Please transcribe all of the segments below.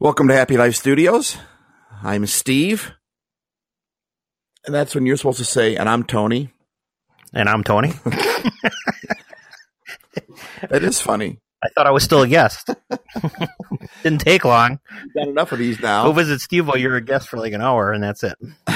Welcome to Happy Life Studios. I'm Steve. And that's when you're supposed to say, and I'm Tony. And I'm Tony. that is funny. I thought I was still a guest. Didn't take long. You've got enough of these now. Go visit Steve while you're a guest for like an hour, and that's it.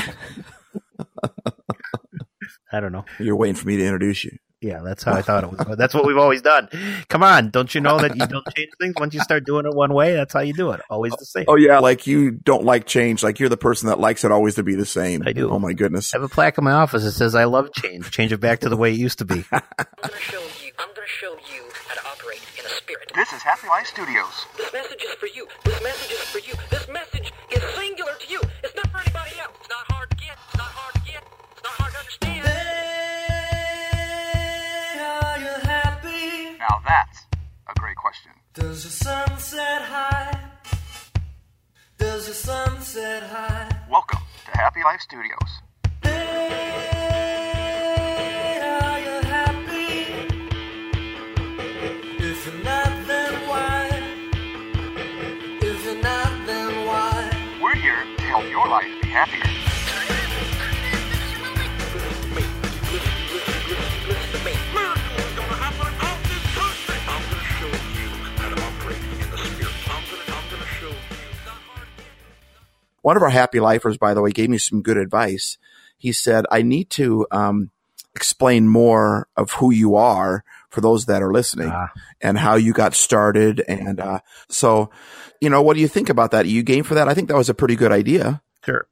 I don't know. You're waiting for me to introduce you. Yeah, that's how I thought it was. That's what we've always done. Come on, don't you know that you don't change things once you start doing it one way? That's how you do it. Always the same. Oh yeah, like you don't like change. Like you're the person that likes it always to be the same. I do. Oh my goodness. I have a plaque in my office that says I love change. Change it back to the way it used to be. I'm gonna show you. I'm gonna show you how to operate in a spirit. This is Happy Life Studios. This message is for you. This message is for you. This message is singular to you. It's not for anybody else. It's not hard to get. It's not hard to get. It's not hard to understand. Now that's a great question. Does the sun set high? Does the sun set high? Welcome to Happy Life Studios. Hey, are you happy? If you're not, then why? If you're not, then why? We're here to help your life be happier. One of our happy lifers, by the way, gave me some good advice. He said, I need to um, explain more of who you are for those that are listening Ah. and how you got started. And uh, so, you know, what do you think about that? Are you game for that? I think that was a pretty good idea. Sure.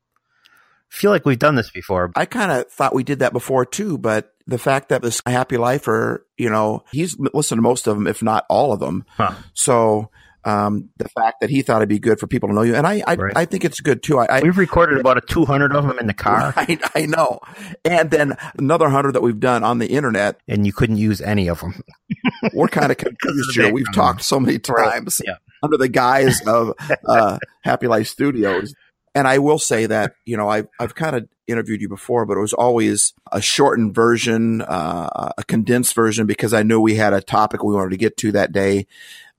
Feel like we've done this before. I kind of thought we did that before too, but the fact that this happy lifer, you know, he's listened to most of them, if not all of them. Huh. So, um, the fact that he thought it'd be good for people to know you, and I, I, Right. I think it's good too. I, We've recorded about a 200 of them in the car, I, I know. And then another hundred that we've done on the internet. and you couldn't use any of them. We're kind of confused here. We've talked so many times Yeah. under the guise of uh, Happy Life Studios. And I will say that, you know, I've, I've kind of interviewed you before, but it was always a shortened version, uh, a condensed version because I knew we had a topic we wanted to get to that day.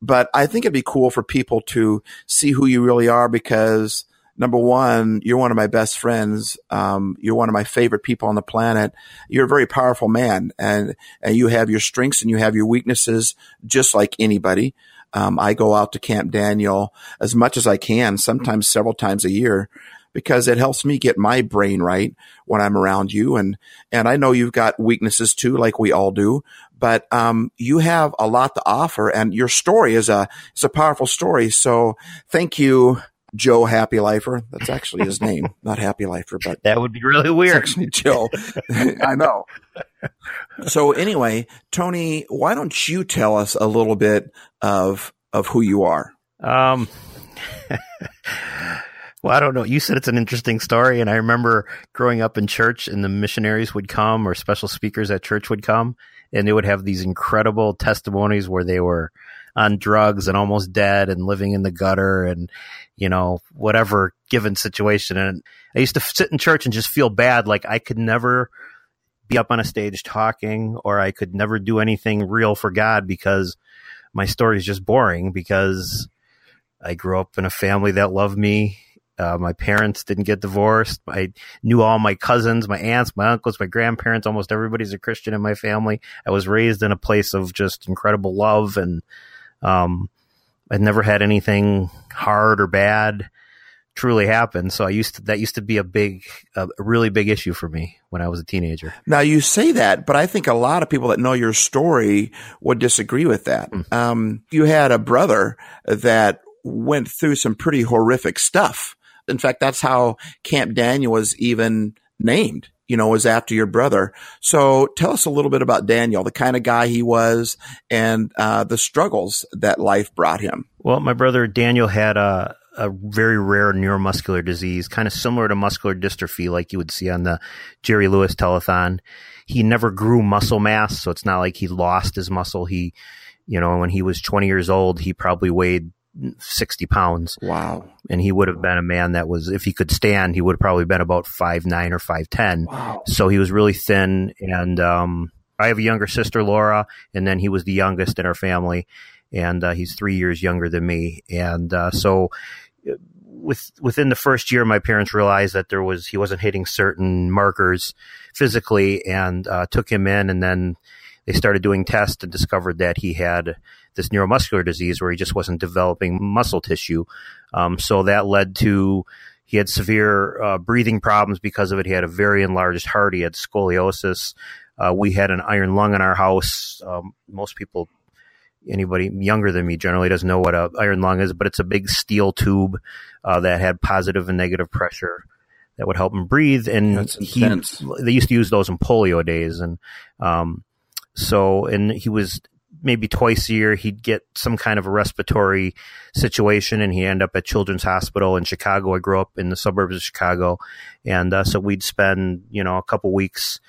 But I think it'd be cool for people to see who you really are because number one, you're one of my best friends. Um, you're one of my favorite people on the planet. You're a very powerful man and, and you have your strengths and you have your weaknesses just like anybody. Um, I go out to Camp Daniel as much as I can, sometimes several times a year because it helps me get my brain right when I'm around you. And, and I know you've got weaknesses too, like we all do, but, um, you have a lot to offer and your story is a, is a powerful story. So thank you, Joe Happy Lifer. That's actually his name, not Happy Lifer, but That would be really weird. Joe. I know. So anyway, Tony, why don't you tell us a little bit of, of who you are? Um, well, I don't know. You said it's an interesting story, and I remember growing up in church, and the missionaries would come, or special speakers at church would come, and they would have these incredible testimonies where they were on drugs and almost dead and living in the gutter and you know whatever given situation and i used to sit in church and just feel bad like i could never be up on a stage talking or i could never do anything real for god because my story is just boring because I grew up in a family that loved me. Uh, my parents didn't get divorced. I knew all my cousins, my aunts, my uncles, my grandparents. Almost everybody's a Christian in my family. I was raised in a place of just incredible love, and um, I'd never had anything hard or bad truly happen. So I used to that used to be a big, a really big issue for me when I was a teenager. Now you say that, but I think a lot of people that know your story would disagree with that. Um, you had a brother that went through some pretty horrific stuff. In fact, that's how Camp Daniel was even named, you know, was after your brother. So tell us a little bit about Daniel, the kind of guy he was and, uh, the struggles that life brought him. Well, my brother Daniel had a, a very rare neuromuscular disease, kind of similar to muscular dystrophy, like you would see on the Jerry Lewis telethon. He never grew muscle mass, so it's not like he lost his muscle. He, you know, when he was 20 years old, he probably weighed 60 pounds Wow. and he would have been a man that was, if he could stand, he would have probably been about five nine or 5'10. Wow. So he was really thin. And um, I have a younger sister, Laura, and then he was the youngest in our family. And uh, he's three years younger than me. And uh, so with within the first year, my parents realized that there was he wasn't hitting certain markers physically, and uh, took him in, and then they started doing tests and discovered that he had this neuromuscular disease where he just wasn't developing muscle tissue. Um, so that led to he had severe uh, breathing problems because of it. He had a very enlarged heart. He had scoliosis. Uh, we had an iron lung in our house. Um, most people, anybody younger than me, generally doesn't know what an iron lung is, but it's a big steel tube uh, that had positive and negative pressure that would help him breathe. And he, they used to use those in polio days, and um, so and he was maybe twice a year he'd get some kind of a respiratory situation and he'd end up at children's hospital in chicago. I grew up in the suburbs of chicago. And uh, so we'd spend you know a couple weeks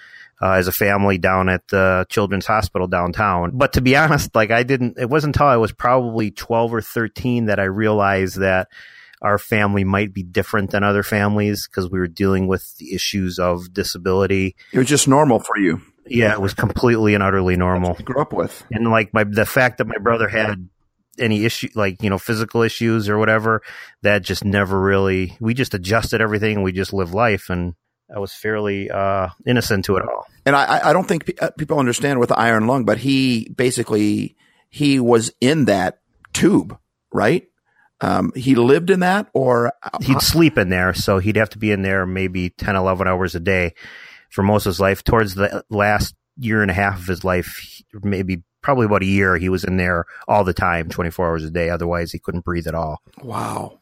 uh, as a family down at the children's hospital downtown. But to be honest like i didn't it wasn't until i was probably 12 or 13 that i realized that our family might be different than other families because we were dealing with the issues of disability. It was just normal for you. Yeah it was completely and utterly normal You grew up with. and like my the fact that my brother had any issue like you know physical issues or whatever that just never really we just adjusted everything and we just lived life and i was fairly uh innocent to it all And I, I- don't think pe- uh, people understand with the iron lung, but he basically he was in that tube, right? Um, he lived in that, or he'd sleep in there so he'd have to be in there maybe 10 11 hours a day for most of his life towards the last year and a half of his life maybe probably about a year he was in there all the time 24 hours a day otherwise he couldn't breathe at all wow,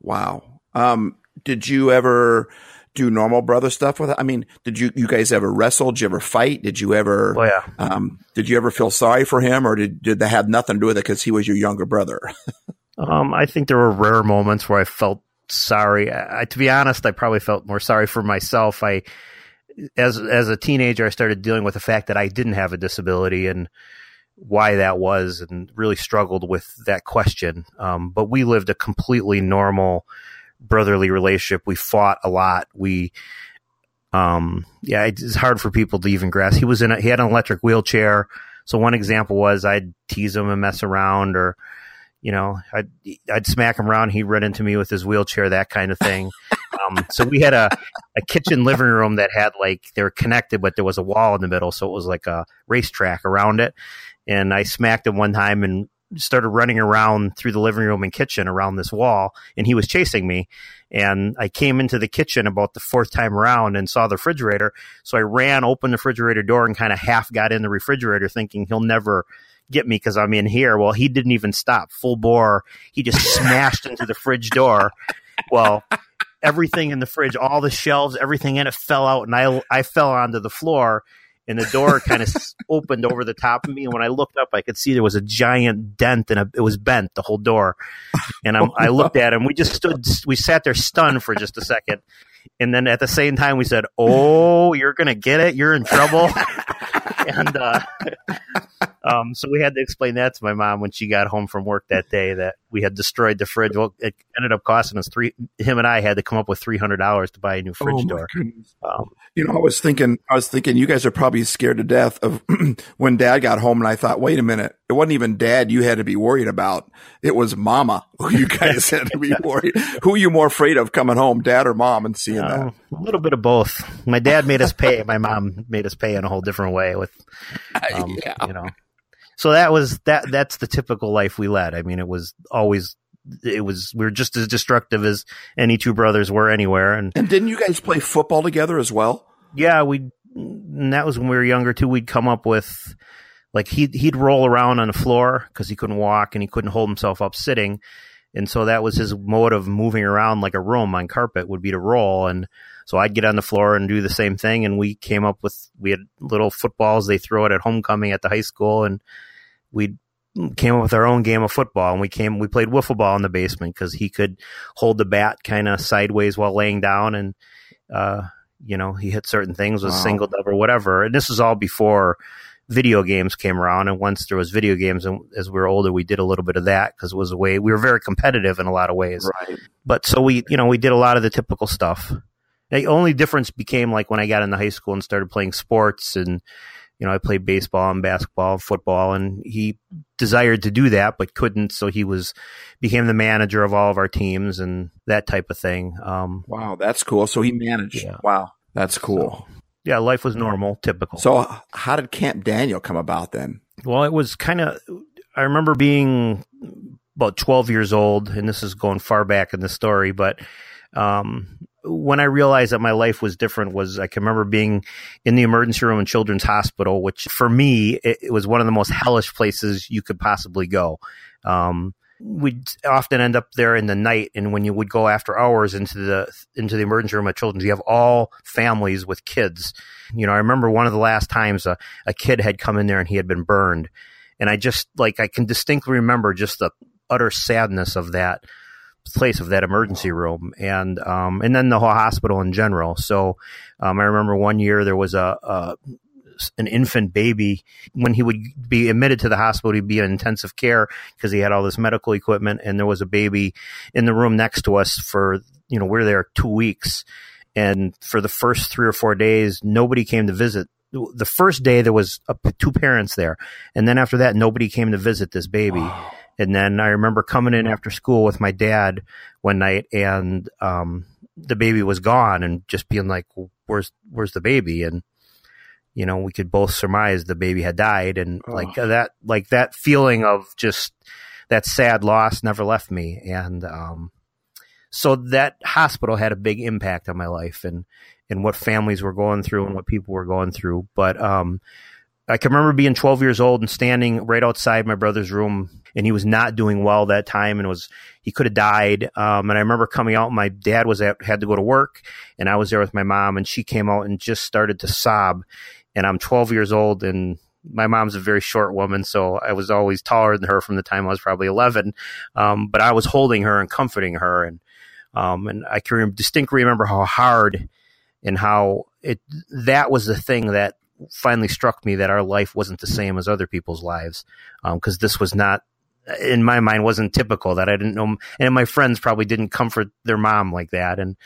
wow. Um, did you ever do normal brother stuff with it? I mean, did you you guys ever wrestle? Did you ever fight? Did you ever? oh yeah Um, did you ever feel sorry for him, or did did that have nothing to do with it because he was your younger brother? Um, I think there were rare moments where I felt sorry. I, I- to be honest, I probably felt more sorry for myself. I, as as a teenager, I started dealing with the fact that I didn't have a disability and why that was, and really struggled with that question. Um, but we lived a completely normal brotherly relationship. We fought a lot. We, um, yeah, it's hard for people to even grasp. He was in a, he had an electric wheelchair. So one example was I'd tease him and mess around or, you know, I'd, I'd smack him around. He'd run into me with his wheelchair, that kind of thing. um, so we had a, a kitchen living room that had like, they were connected, but there was a wall in the middle. So it was like a racetrack around it. And I smacked him one time and started running around through the living room and kitchen around this wall. And he was chasing me. And I came into the kitchen about the fourth time around and saw the refrigerator. So I ran, opened the refrigerator door, and kind of half got in the refrigerator, thinking he'll never get me because I'm in here. Well, he didn't even stop full bore. He just smashed into the fridge door. Well, everything in the fridge, all the shelves, everything in it fell out, and I I fell onto the floor. And the door kind of opened over the top of me. And when I looked up, I could see there was a giant dent and it was bent, the whole door. And I'm, I looked at him. We just stood, we sat there stunned for just a second. And then at the same time, we said, Oh, you're going to get it. You're in trouble. and, uh, um, so we had to explain that to my mom when she got home from work that day that we had destroyed the fridge. Well, it ended up costing us three, him and I had to come up with $300 to buy a new fridge Oh, door. Um, You know, I was thinking, I was thinking, you guys are probably scared to death of when Dad got home, and I thought, wait a minute, it wasn't even Dad you had to be worried about; it was Mama who you guys had to be worried. Who are you more afraid of coming home, Dad or Mom, and seeing that? Um, a little bit of both. My dad made us pay. My mom made us pay in a whole different way. With, um, Yeah. you know, so that was that. That's the typical life we led. I mean, it was always. It was we were just as destructive as any two brothers were anywhere, and And didn't you guys play football together as well? yeah, we. And that was when we were younger too. We'd come up with like he'd he'd roll around on the floor because he couldn't walk and he couldn't hold himself up sitting, and so that was his mode of moving around like a room on carpet would be to roll and. So I'd get on the floor and do the same thing. And we came up with, we had little footballs they throw it at homecoming at the high school. And we came up with our own game of football. And we came, we played wiffle ball in the basement because he could hold the bat kind of sideways while laying down. And, uh, you know, he hit certain things with Wow. single, double, whatever. And this was all before video games came around. And once there was video games, and as we were older, we did a little bit of that because it was a way we were very competitive in a lot of ways Right. but so we you know we did a lot of the typical stuff the only difference became like when i got into high school and started playing sports and you know, I played baseball and basketball, and football, and he desired to do that but couldn't. So he was became the manager of all of our teams and that type of thing. Um, Wow, that's cool. So he managed. Yeah. Wow, that's cool. yeah, life was normal, typical. So, how did Camp Daniel come about then? Well, it was kind of. I remember being about 12 years old, and this is going far back in the story, but um, when I realized that my life was different, was I can remember being in the emergency room in Children's Hospital, which for me it, it was one of the most hellish places you could possibly go. Um, we'd often end up there in the night, and when you would go after hours into the into the emergency room at Children's, you have all families with kids. You know, I remember one of the last times a, a kid had come in there and he had been burned, and I just like I can distinctly remember just the utter sadness of that place of that emergency room. And um and then the whole hospital in general. So um i remember one year there was a, a an infant baby. When he would be admitted to the hospital he'd be in intensive care because he had all this medical equipment. And there was a baby in the room next to us for you know we are there two weeks. And for the first three or four days nobody came to visit. The first day there was a, two parents there. And then after that nobody came to visit this baby and then I remember coming in after school with my dad one night, and um, the baby was gone, and just being like, "Where's Where's the baby?" And you know, we could both surmise the baby had died, and like that, like that feeling of just that sad loss never left me, and um, so that hospital had a big impact on my life, and and what families were going through, and what people were going through, but um, I can remember being 12 years old and standing right outside my brother's room, and he was not doing well that time, and was he could have died. Um, and I remember coming out. My dad was at, had to go to work, and I was there with my mom, and she came out and just started to sob. And I'm 12 years old, and my mom's a very short woman, so I was always taller than her from the time I was probably 11. Um, but I was holding her and comforting her, and um, and I can distinctly remember how hard and how it that was the thing that finally struck me that our life wasn't the same as other people's lives because this was not in my mind wasn't typical that i didn't know and my friends probably didn't comfort their mom like that and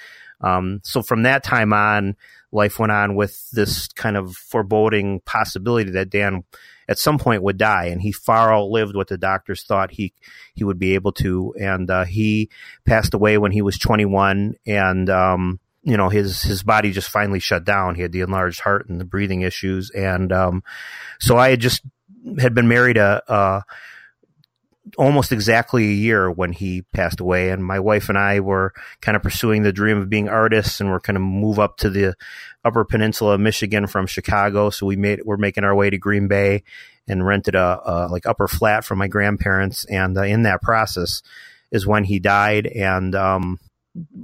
um, so from that time on life went on with this kind of foreboding possibility that dan at some point would die and he far outlived what the doctors thought he he would be able to and uh, he passed away when he was 21 and um, you know his his body just finally shut down. He had the enlarged heart and the breathing issues, and um, so I had just had been married a, a almost exactly a year when he passed away, and my wife and I were kind of pursuing the dream of being artists, and we're going to move up to the Upper Peninsula of Michigan from Chicago. So we made we're making our way to Green Bay and rented a, a like upper flat from my grandparents, and uh, in that process is when he died, and um,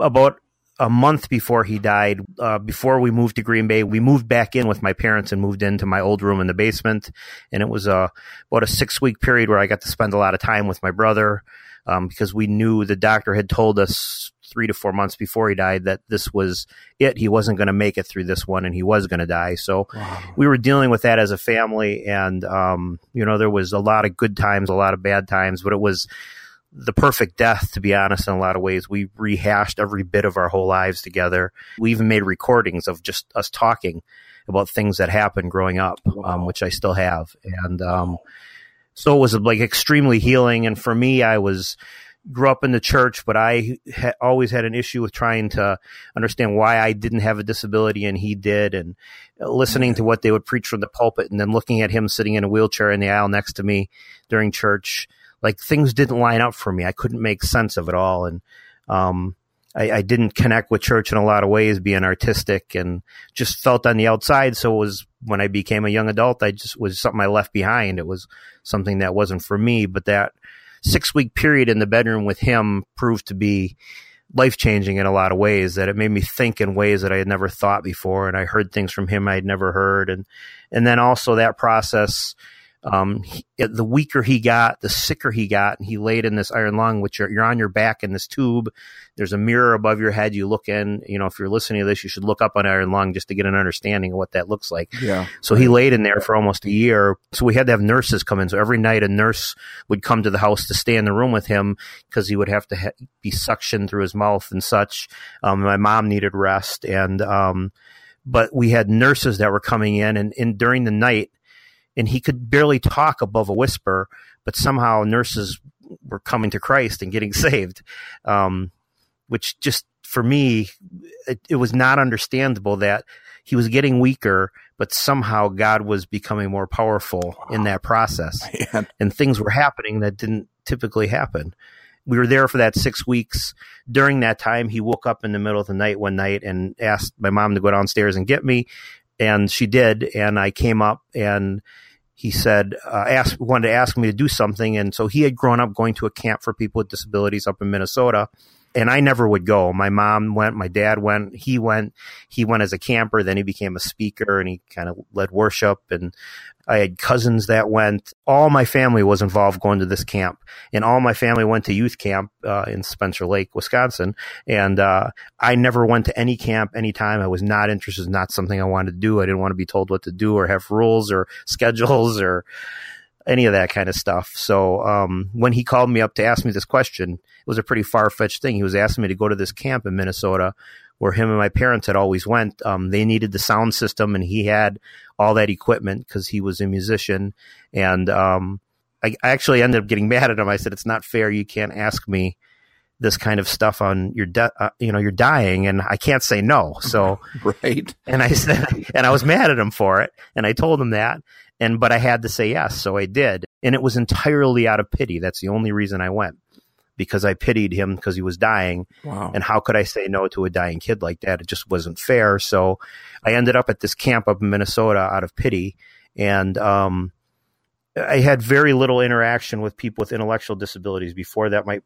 about a month before he died, uh, before we moved to Green Bay, we moved back in with my parents and moved into my old room in the basement. And it was a, about a six week period where I got to spend a lot of time with my brother um, because we knew the doctor had told us three to four months before he died that this was it. He wasn't going to make it through this one and he was going to die. So we were dealing with that as a family. And, um, you know, there was a lot of good times, a lot of bad times, but it was, the perfect death, to be honest, in a lot of ways. We rehashed every bit of our whole lives together. We even made recordings of just us talking about things that happened growing up, um, which I still have. And um, so it was like extremely healing. And for me, I was grew up in the church, but I ha- always had an issue with trying to understand why I didn't have a disability and he did, and listening to what they would preach from the pulpit, and then looking at him sitting in a wheelchair in the aisle next to me during church like things didn't line up for me. I couldn't make sense of it all, and um, I, I, didn't connect with church in a lot of ways, being artistic, and just felt on the outside. So it was when I became a young adult, I just was something I left behind. It was something that wasn't for me. But that six week period in the bedroom with him proved to be life changing in a lot of ways. That it made me think in ways that I had never thought before, and I heard things from him I had never heard, and and then also that process um, he, the weaker he got, the sicker he got, and he laid in this iron lung, which you're, you're on your back in this tube. There's a mirror above your head. You look in. You know, if you're listening to this, you should look up on iron lung just to get an understanding of what that looks like. Yeah. So he laid in there for almost a year. So we had to have nurses come in. So every night a nurse would come to the house to stay in the room with him because he would have to ha- be suctioned through his mouth and such. Um, my mom needed rest, and um, but we had nurses that were coming in, and, and during the night and he could barely talk above a whisper, but somehow nurses were coming to Christ and getting saved, um, which just for me, it, it was not understandable that he was getting weaker, but somehow God was becoming more powerful in that process, Man. and things were happening that didn't typically happen. We were there for that six weeks. During that time, he woke up in the middle of the night one night and asked my mom to go downstairs and get me, and she did. And I came up and he said, uh, asked, wanted to ask me to do something. And so he had grown up going to a camp for people with disabilities up in Minnesota. And I never would go. My mom went, my dad went, he went, he went as a camper, then he became a speaker and he kind of led worship. And I had cousins that went. All my family was involved going to this camp, and all my family went to youth camp uh, in Spencer Lake, Wisconsin. And uh, I never went to any camp anytime. I was not interested. Not something I wanted to do. I didn't want to be told what to do or have rules or schedules or any of that kind of stuff. So um, when he called me up to ask me this question, it was a pretty far fetched thing. He was asking me to go to this camp in Minnesota where him and my parents had always went. Um, they needed the sound system, and he had all that equipment because he was a musician. And um, I, I actually ended up getting mad at him. I said, "It's not fair. You can't ask me." This kind of stuff on your de- uh, you know you're dying and I can't say no so Right. and I said, and I was mad at him for it. And I told him that. And, but I had to say yes. So I did. And it was entirely out of pity. That's the only reason I went because I pitied him because he was dying. Wow. And how could I say no to a dying kid like that? It just wasn't fair. So I ended up at this camp up in Minnesota out of pity. And, um, I had very little interaction with people with intellectual disabilities before that. My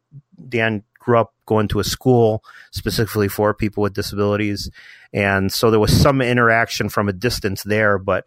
Dan grew up going to a school specifically for people with disabilities, and so there was some interaction from a distance there. But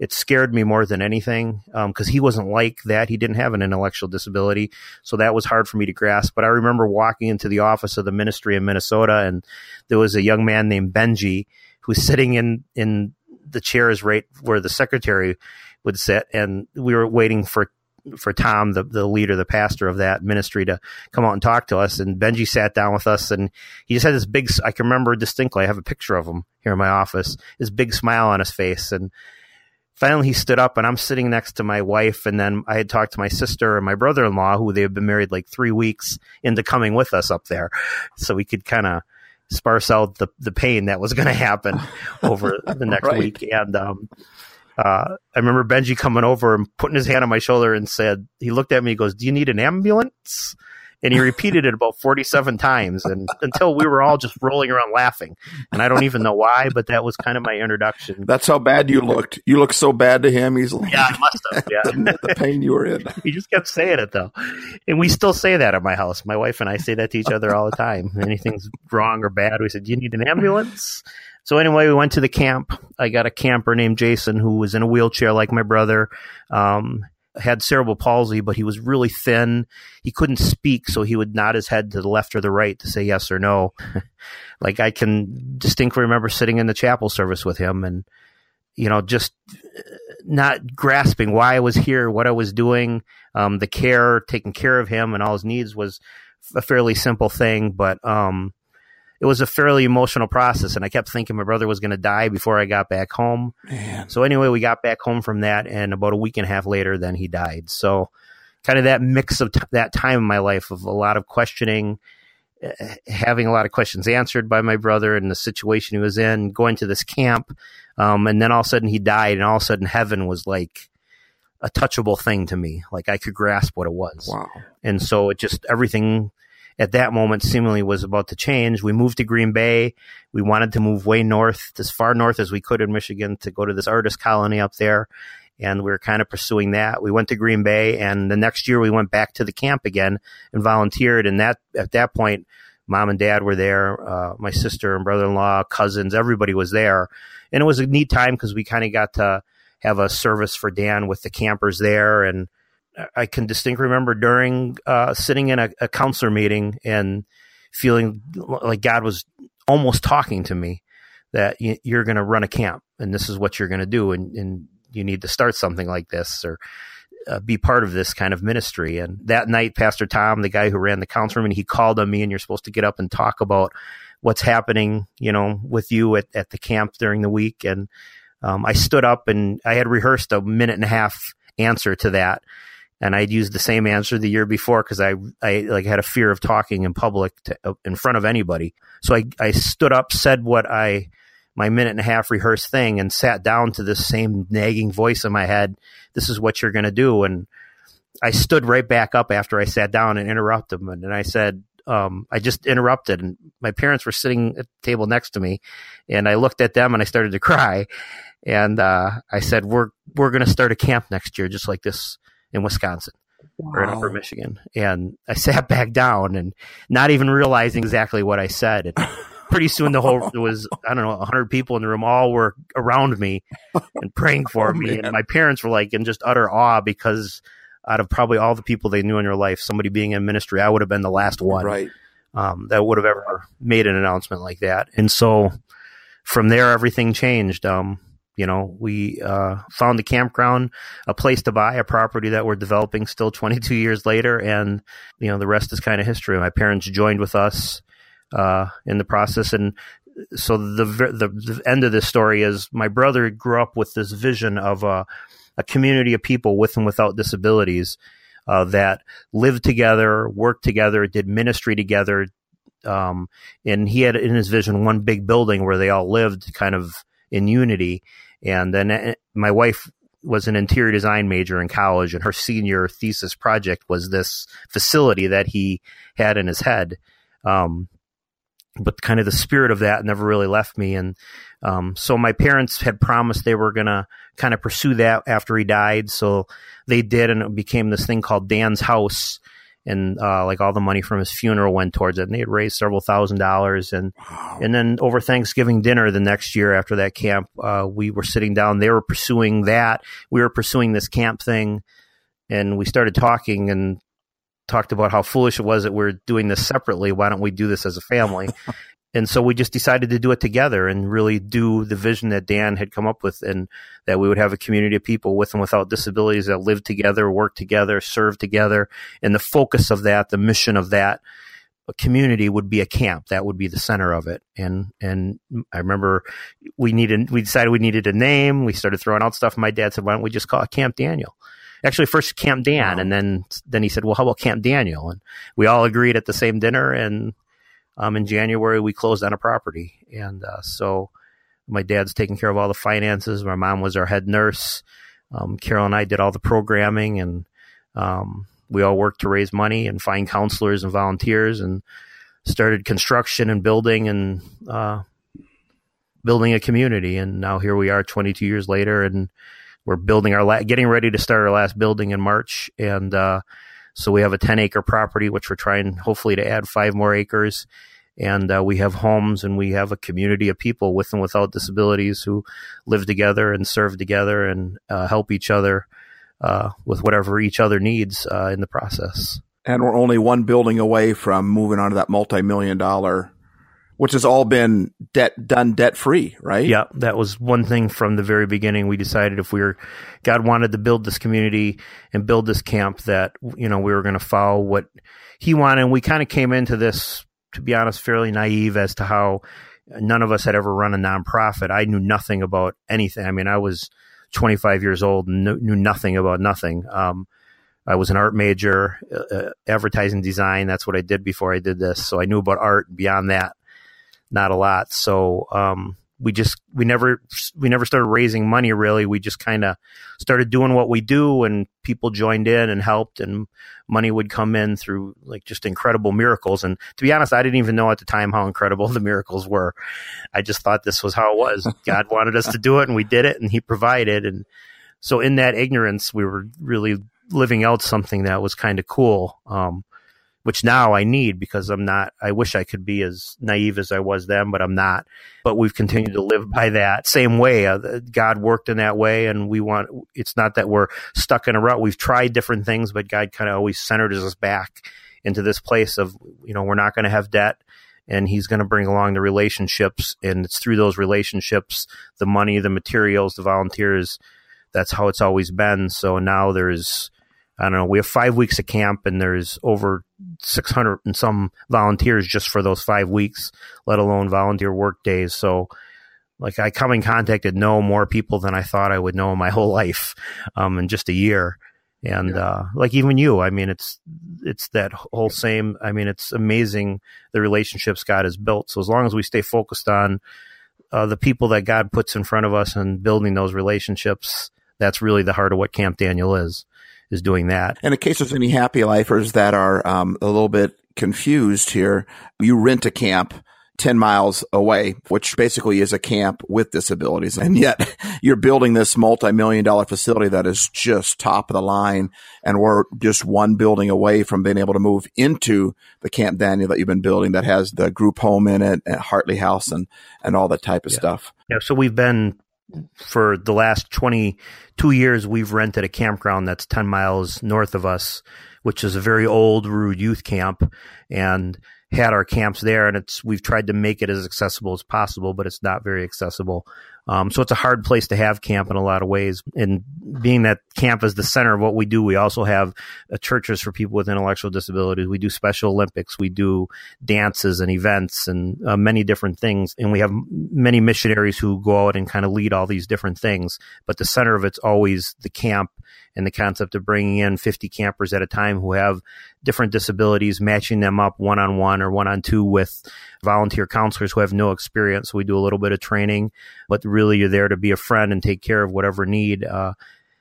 it scared me more than anything um, because he wasn't like that. He didn't have an intellectual disability, so that was hard for me to grasp. But I remember walking into the office of the ministry in Minnesota, and there was a young man named Benji who was sitting in in the chairs right where the secretary would sit, and we were waiting for for Tom, the the leader, the pastor of that ministry, to come out and talk to us. And Benji sat down with us, and he just had this big. I can remember distinctly. I have a picture of him here in my office. This big smile on his face, and finally he stood up, and I'm sitting next to my wife, and then I had talked to my sister and my brother in law, who they had been married like three weeks into coming with us up there, so we could kind of sparse out the the pain that was going to happen over the next Right. week. And um, uh, I remember Benji coming over and putting his hand on my shoulder and said, he looked at me, he goes, "Do you need an ambulance?" And he repeated it about forty-seven times, and until we were all just rolling around laughing. And I don't even know why, but that was kind of my introduction. That's how bad you looked. You looked so bad to him. He's like, Yeah, I must have. Yeah. the pain you were in. he just kept saying it though, and we still say that at my house. My wife and I say that to each other all the time. Anything's wrong or bad, we said, "Do you need an ambulance?" So anyway, we went to the camp. I got a camper named Jason who was in a wheelchair like my brother. Um, had cerebral palsy, but he was really thin. He couldn't speak, so he would nod his head to the left or the right to say yes or no. like I can distinctly remember sitting in the chapel service with him and you know just not grasping why I was here, what I was doing, um, the care, taking care of him and all his needs was a fairly simple thing, but um, it was a fairly emotional process. And I kept thinking my brother was going to die before I got back home. Man. So anyway, we got back home from that, and about a week and a half later, then he died. So kind of that mix of t- that time in my life of a lot of questioning, eh, having a lot of questions answered by my brother and the situation he was in, going to this camp, um, and then all of a sudden he died, and all of a sudden heaven was like a touchable thing to me, like I could grasp what it was. Wow. And so it just everything at that moment seemingly was about to change. We moved to Green Bay. We wanted to move way north, as far north as we could in Michigan to go to this artist colony up there. And we were kind of pursuing that. We went to Green Bay and the next year we went back to the camp again and volunteered. And that, at that point, mom and dad were there. Uh, my sister and brother-in-law, cousins, everybody was there. And it was a neat time because we kind of got to have a service for Dan with the campers there and, I can distinctly remember during uh, sitting in a, a counselor meeting and feeling like God was almost talking to me that you're going to run a camp and this is what you're going to do and, and you need to start something like this or uh, be part of this kind of ministry. And that night, Pastor Tom, the guy who ran the counselor and he called on me and you're supposed to get up and talk about what's happening, you know, with you at, at the camp during the week. And um, I stood up and I had rehearsed a minute and a half answer to that. And I'd used the same answer the year before because I, I like had a fear of talking in public to, in front of anybody. So I, I stood up, said what I, my minute and a half rehearsed thing and sat down to this same nagging voice in my head. This is what you're going to do. And I stood right back up after I sat down and interrupted him. And I said, um, I just interrupted and my parents were sitting at the table next to me and I looked at them and I started to cry. And, uh, I said, we're, we're going to start a camp next year, just like this in Wisconsin or in Upper Michigan. And I sat back down and not even realizing exactly what I said. And pretty soon the whole, there was, I don't know, hundred people in the room, all were around me and praying for Oh, me. man. And my parents were like in just utter awe because out of probably all the people they knew in their life, somebody being in ministry, I would have been the last one Right. um, that would have ever made an announcement like that. And so from there, everything changed. Um, you know, we uh, found the campground, a place to buy, a property that we're developing still 22 years later, and you know the rest is kind of history. My parents joined with us uh, in the process, and so the, the the end of this story is my brother grew up with this vision of a, a community of people with and without disabilities uh, that lived together, worked together, did ministry together, um, and he had in his vision one big building where they all lived kind of in unity. And then uh, my wife was an interior design major in college, and her senior thesis project was this facility that he had in his head. Um, but kind of the spirit of that never really left me. And um, so my parents had promised they were going to kind of pursue that after he died. So they did, and it became this thing called Dan's House. And uh, like all the money from his funeral went towards it, and they had raised several thousand dollars. And and then over Thanksgiving dinner the next year after that camp, uh, we were sitting down. They were pursuing that. We were pursuing this camp thing, and we started talking and talked about how foolish it was that we are doing this separately. Why don't we do this as a family? and so we just decided to do it together and really do the vision that Dan had come up with, and that we would have a community of people with and without disabilities that live together, work together, serve together. And the focus of that, the mission of that community would be a camp. That would be the center of it. And and I remember we needed we decided we needed a name. We started throwing out stuff. My dad said, "Why don't we just call it Camp Daniel?" Actually, first Camp Dan, Wow. and then then he said, "Well, how about Camp Daniel?" And we all agreed at the same dinner. And um, in January, we closed on a property. And uh, so my dad's taking care of all the finances. My mom was our head nurse. Um, Carol and I did all the programming, and um, we all worked to raise money and find counselors and volunteers, and started construction and building and uh, building a community. And now here we are, 22 years later, and we're building our la- getting ready to start our last building in March. And uh, so we have a 10 acre property, which we're trying hopefully to add five more acres. And uh, we have homes and we have a community of people with and without disabilities who live together and serve together and uh, help each other uh, with whatever each other needs uh, in the process. And we're only one building away from moving on to that multi-million dollar, which has all been debt done debt free, right? Yeah, that was one thing from the very beginning. We decided if we were, God wanted to build this community and build this camp, that you know we were going to follow what He wanted. And we kind of came into this, to be honest, fairly naive as to how none of us had ever run a nonprofit. I knew nothing about anything. I mean, I was 25 years old and knew, nothing about nothing. Um, I was an art major, uh, uh, advertising design. That's what I did before I did this. So I knew about art. Beyond that, not a lot. So um, we just we never we never started raising money really. We just kind of started doing what we do, and people joined in and helped, and money would come in through like just incredible miracles. And to be honest, I didn't even know at the time how incredible the miracles were. I just thought this was how it was. God wanted us to do it, and we did it, and He provided. And so in that ignorance, we were really living out something that was kind of cool. Um, which now I need because I'm not, I wish I could be as naive as I was then, but I'm not. But we've continued to live by that same way. Uh, God worked in that way, and we want, it's not that we're stuck in a rut. We've tried different things, but God kind of always centered us back into this place of, you know, we're not going to have debt. And he's going to bring along the relationships, and it's through those relationships, the money, the materials, the volunteers. That's how it's always been. So now there's, I don't know, we have five weeks of camp, and there's over 600 and some volunteers just for those five weeks, let alone volunteer work days. So like I come in contact and know more people than I thought I would know in my whole life, um, in just a year. And uh, like even you, I mean, it's it's that whole same. I mean, it's amazing the relationships God has built. So as long as we stay focused on uh, the people that God puts in front of us and building those relationships, that's really the heart of what Camp Daniel is is doing that. And in case there's any happy lifers that are um, a little bit confused here, you rent a camp 10 miles away, which basically is a camp with disabilities. And yet you're building this multi-million dollar facility that is just top of the line. And we're just one building away from being able to move into the Camp Daniel that you've been building that has the group home in it and Hartley House and, and all that type of Yeah. stuff. Yeah, so we've been for the last 22 years we've rented a campground that's 10 miles north of us, which is a very old rude youth camp. And had our camps there and it's we've tried to make it as accessible as possible, but it's not very accessible. Um, so it's a hard place to have camp in a lot of ways. And being that camp is the center of what we do, we also have churches for people with intellectual disabilities. We do Special Olympics. We do dances and events and uh, many different things. And we have many missionaries who go out and kind of lead all these different things. But the center of it's always the camp and the concept of bringing in 50 campers at a time who have different disabilities, matching them up one on one or one on two with volunteer counselors who have no experience. So We do a little bit of training, but really you're there to be a friend and take care of whatever need. Uh,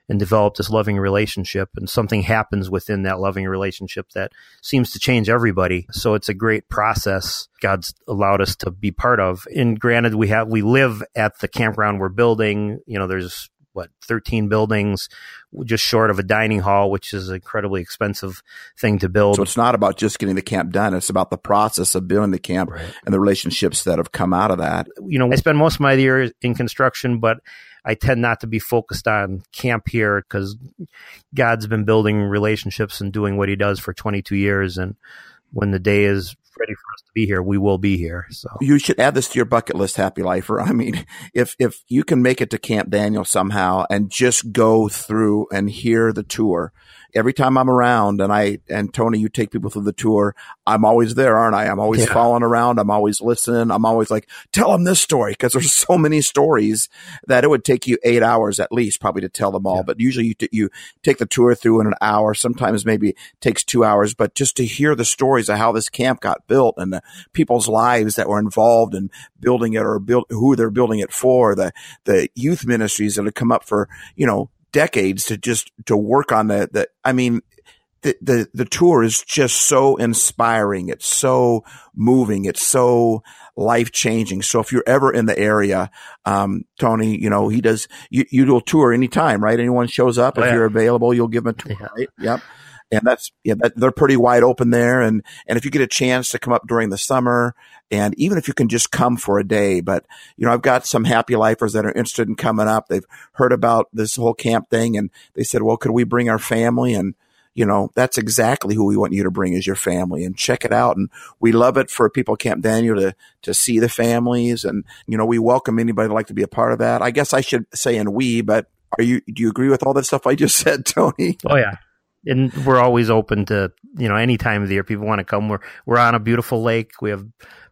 and develop this loving relationship and something happens within that loving relationship that seems to change everybody so it's a great process god's allowed us to be part of and granted we have we live at the campground we're building you know there's what 13 buildings just short of a dining hall which is an incredibly expensive thing to build So it's not about just getting the camp done. It's about the process of building the camp and the relationships that have come out of that. you know, I spend most of my year in construction, but I tend not to be focused on camp here because God's been building relationships and doing what He does for 22 years. And when the day is ready for us to be here, we will be here. So You should add this to your bucket list, Happy Lifer. I mean, if if you can make it to Camp Daniel somehow and just go through and hear the tour. Every time I'm around and I and Tony, you take people through the tour, I'm always there, aren't I? I'm always Yeah. following around. I'm always listening. I'm always like, tell them this story because there's so many stories that it would take you eight hours at least probably to tell them all. Yeah. But usually you, t- you take the tour through in an hour. Sometimes maybe takes two hours, but just to hear the stories of how this camp got built and the people's lives that were involved in building it or build who they're building it for, the, the youth ministries that have come up for, you know, decades to just, to work on the, the, I mean, the, the, the tour is just so inspiring. It's so moving. It's so life changing. So if you're ever in the area, um, Tony, you know, he does, you, you do a tour anytime, right? Anyone shows up, Oh, if yeah. you're available, you'll give them a tour, Yeah. right? Yep. And that's, yeah, that, they're pretty wide open there. And, and if you get a chance to come up during the summer and even if you can just come for a day, but you know, I've got some happy lifers that are interested in coming up. They've heard about this whole camp thing and they said, well, could we bring our family? And, you know, that's exactly who we want you to bring is your family and check it out. And we love it for people Camp Daniel to, to see the families. And, you know, we welcome anybody like to be a part of that. I guess I should say in we, but are you, do you agree with all that stuff I just said, Tony? Oh yeah. And we're always open to, you know, any time of the year people want to come. We're we're on a beautiful lake. We have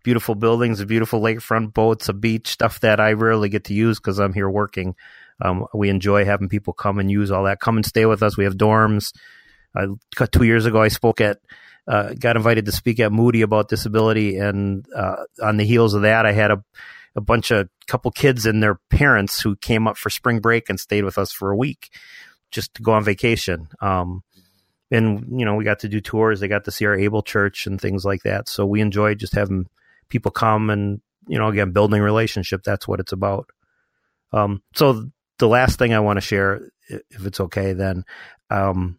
beautiful buildings, a beautiful lakefront boats, a beach, stuff that I rarely get to use because I'm here working. Um, we enjoy having people come and use all that. Come and stay with us. We have dorms. Two years ago I spoke at uh, got invited to speak at Moody about disability, and uh, on the heels of that, I had a a bunch of couple kids and their parents who came up for spring break and stayed with us for a week just to go on vacation. Um, and you know, we got to do tours. They got to see our Able Church and things like that. So we enjoyed just having people come and you know, again, building relationship. That's what it's about. Um, so the last thing I want to share, if it's okay, then, um,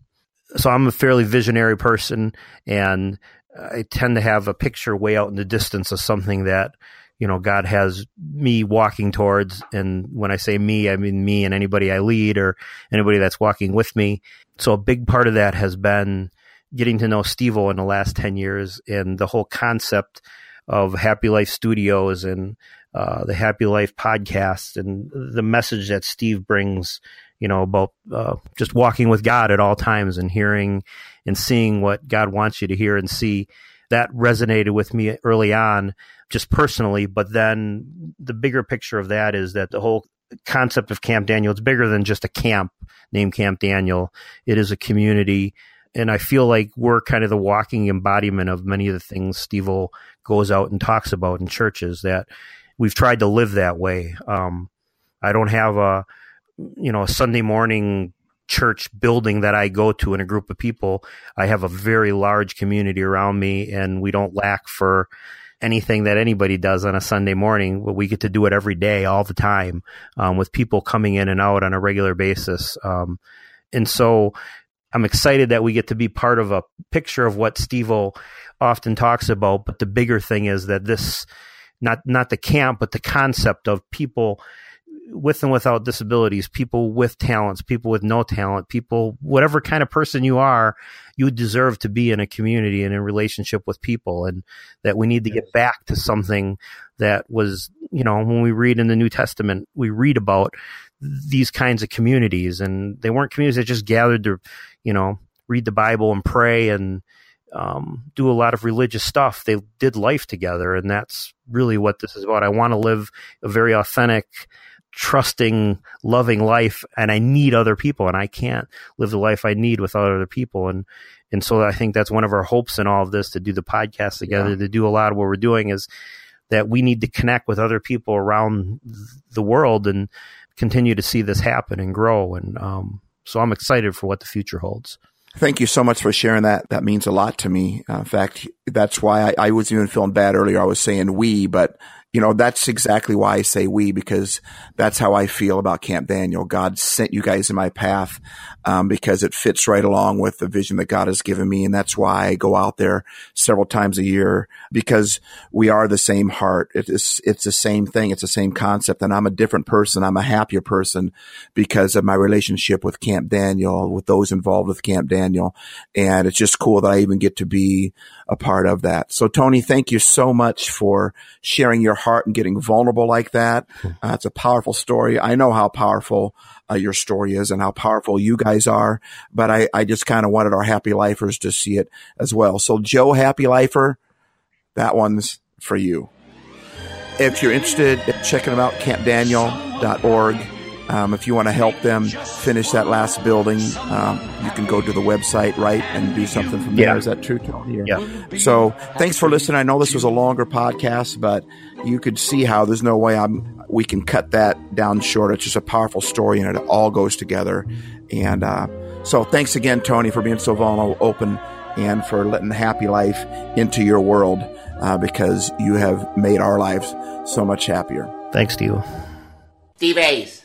so I'm a fairly visionary person, and I tend to have a picture way out in the distance of something that you know God has me walking towards. And when I say me, I mean me and anybody I lead or anybody that's walking with me. So a big part of that has been getting to know Stevo in the last 10 years and the whole concept of Happy Life Studios and uh, the Happy Life podcast and the message that Steve brings, you know, about uh, just walking with God at all times and hearing and seeing what God wants you to hear and see. That resonated with me early on, just personally. But then the bigger picture of that is that the whole concept of Camp Daniel is bigger than just a camp named Camp Daniel. It is a community. And I feel like we're kind of the walking embodiment of many of the things Steve goes out and talks about in churches that we've tried to live that way. Um, I don't have a, you know, a Sunday morning church building that I go to in a group of people. I have a very large community around me and we don't lack for anything that anybody does on a Sunday morning, but we get to do it every day, all the time, um, with people coming in and out on a regular basis. Um, and so I'm excited that we get to be part of a picture of what Steve often talks about. But the bigger thing is that this, not not the camp, but the concept of people with and without disabilities, people with talents, people with no talent, people, whatever kind of person you are, you deserve to be in a community and in relationship with people. And that we need to get back to something that was, you know, when we read in the New Testament, we read about these kinds of communities and they weren't communities that just gathered to, you know, read the Bible and pray and, um, do a lot of religious stuff. They did life together, and that's really what this is about. I want to live a very authentic, trusting, loving life, and I need other people, and I can't live the life I need without other people. And and so I think that's one of our hopes in all of this to do the podcast together, yeah. to do a lot of what we're doing is that we need to connect with other people around the world and continue to see this happen and grow. And um, so I'm excited for what the future holds. Thank you so much for sharing that. That means a lot to me. Uh, in fact, that's why I, I was even feeling bad earlier. I was saying we, but you know, that's exactly why I say we, because that's how I feel about Camp Daniel. God sent you guys in my path, um, because it fits right along with the vision that God has given me. And that's why I go out there several times a year because we are the same heart. It's, it's the same thing. It's the same concept. And I'm a different person. I'm a happier person because of my relationship with Camp Daniel, with those involved with Camp Daniel. And it's just cool that I even get to be a part of that. So Tony, thank you so much for sharing your heart and getting vulnerable like that. Hmm. Uh, it's a powerful story. I know how powerful uh, your story is and how powerful you guys are, but I, I just kind of wanted our happy lifers to see it as well. So Joe, happy lifer, that one's for you. If you're interested in checking them out, campdaniel.org. Um, if you want to help them finish that last building, um, you can go to the website, right, and do something from there. Yeah. Is that true, Tony? Yeah. So thanks for listening. I know this was a longer podcast, but you could see how there's no way I'm we can cut that down short. It's just a powerful story, and it all goes together. And uh, so, thanks again, Tony, for being so vulnerable, open, and for letting Happy Life into your world uh, because you have made our lives so much happier. Thanks to you. Steve A's.